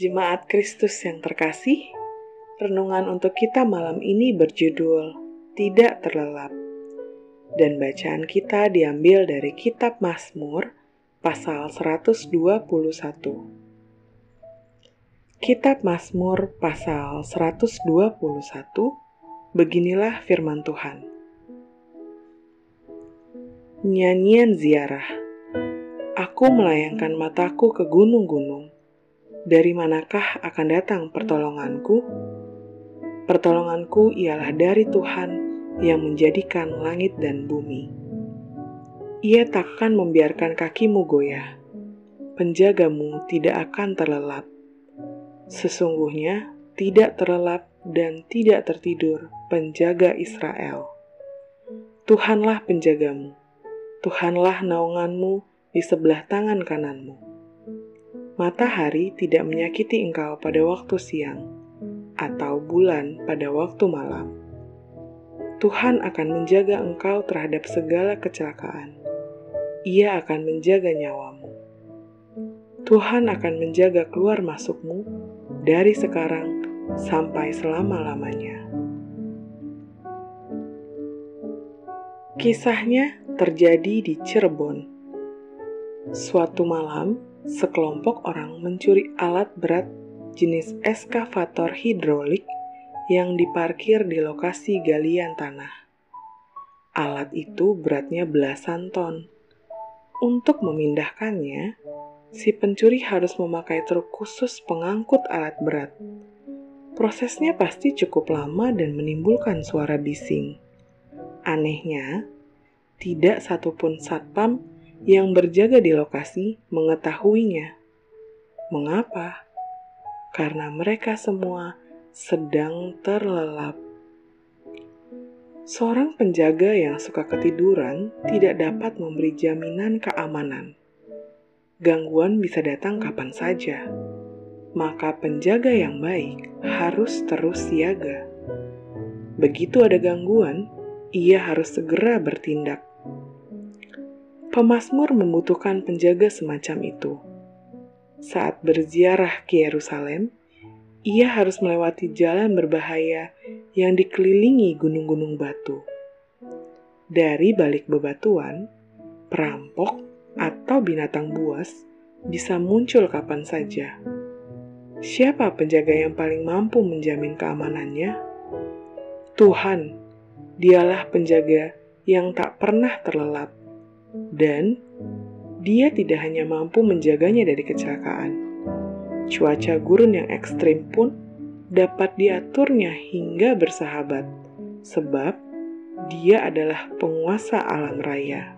Jemaat Kristus yang terkasih, renungan untuk kita malam ini berjudul Tidak Terlelap. Dan bacaan kita diambil dari kitab Mazmur pasal 121. Kitab Mazmur pasal 121 Beginilah firman Tuhan. Nyanyian ziarah. Aku melayangkan mataku ke gunung-gunung dari manakah akan datang pertolonganku? Pertolonganku ialah dari Tuhan yang menjadikan langit dan bumi. Ia takkan membiarkan kakimu goyah. Penjagamu tidak akan terlelap. Sesungguhnya tidak terlelap dan tidak tertidur penjaga Israel. Tuhanlah penjagamu. Tuhanlah naunganmu di sebelah tangan kananmu matahari tidak menyakiti engkau pada waktu siang, atau bulan pada waktu malam. Tuhan akan menjaga engkau terhadap segala kecelakaan. Ia akan menjaga nyawamu. Tuhan akan menjaga keluar masukmu dari sekarang sampai selama-lamanya. Kisahnya terjadi di Cirebon. Suatu malam, sekelompok orang mencuri alat berat jenis eskavator hidrolik yang diparkir di lokasi galian tanah. Alat itu beratnya belasan ton. Untuk memindahkannya, si pencuri harus memakai truk khusus pengangkut alat berat. Prosesnya pasti cukup lama dan menimbulkan suara bising. Anehnya, tidak satupun satpam yang berjaga di lokasi mengetahuinya. Mengapa? Karena mereka semua sedang terlelap. Seorang penjaga yang suka ketiduran tidak dapat memberi jaminan keamanan. Gangguan bisa datang kapan saja, maka penjaga yang baik harus terus siaga. Begitu ada gangguan, ia harus segera bertindak Pemasmur membutuhkan penjaga semacam itu. Saat berziarah ke Yerusalem, ia harus melewati jalan berbahaya yang dikelilingi gunung-gunung batu. Dari balik bebatuan, perampok atau binatang buas bisa muncul kapan saja. Siapa penjaga yang paling mampu menjamin keamanannya? Tuhan, dialah penjaga yang tak pernah terlelap dan dia tidak hanya mampu menjaganya dari kecelakaan. Cuaca gurun yang ekstrim pun dapat diaturnya hingga bersahabat, sebab dia adalah penguasa alam raya.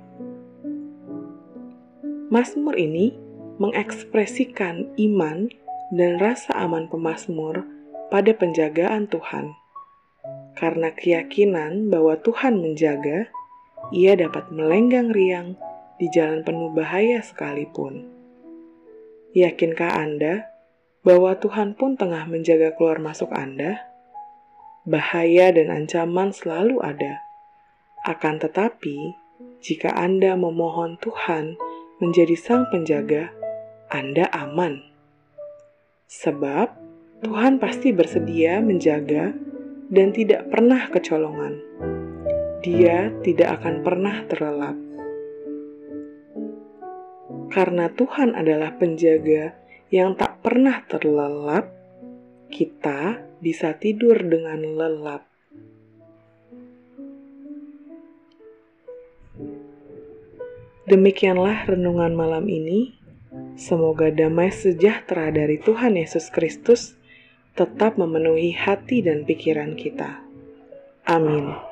Mazmur ini mengekspresikan iman dan rasa aman pemazmur pada penjagaan Tuhan. Karena keyakinan bahwa Tuhan menjaga, ia dapat melenggang riang di jalan penuh bahaya sekalipun. Yakinkah Anda bahwa Tuhan pun tengah menjaga keluar masuk Anda? Bahaya dan ancaman selalu ada. Akan tetapi, jika Anda memohon Tuhan menjadi sang penjaga, Anda aman. Sebab Tuhan pasti bersedia menjaga dan tidak pernah kecolongan dia tidak akan pernah terlelap. Karena Tuhan adalah penjaga yang tak pernah terlelap, kita bisa tidur dengan lelap. Demikianlah renungan malam ini. Semoga damai sejahtera dari Tuhan Yesus Kristus tetap memenuhi hati dan pikiran kita. Amin.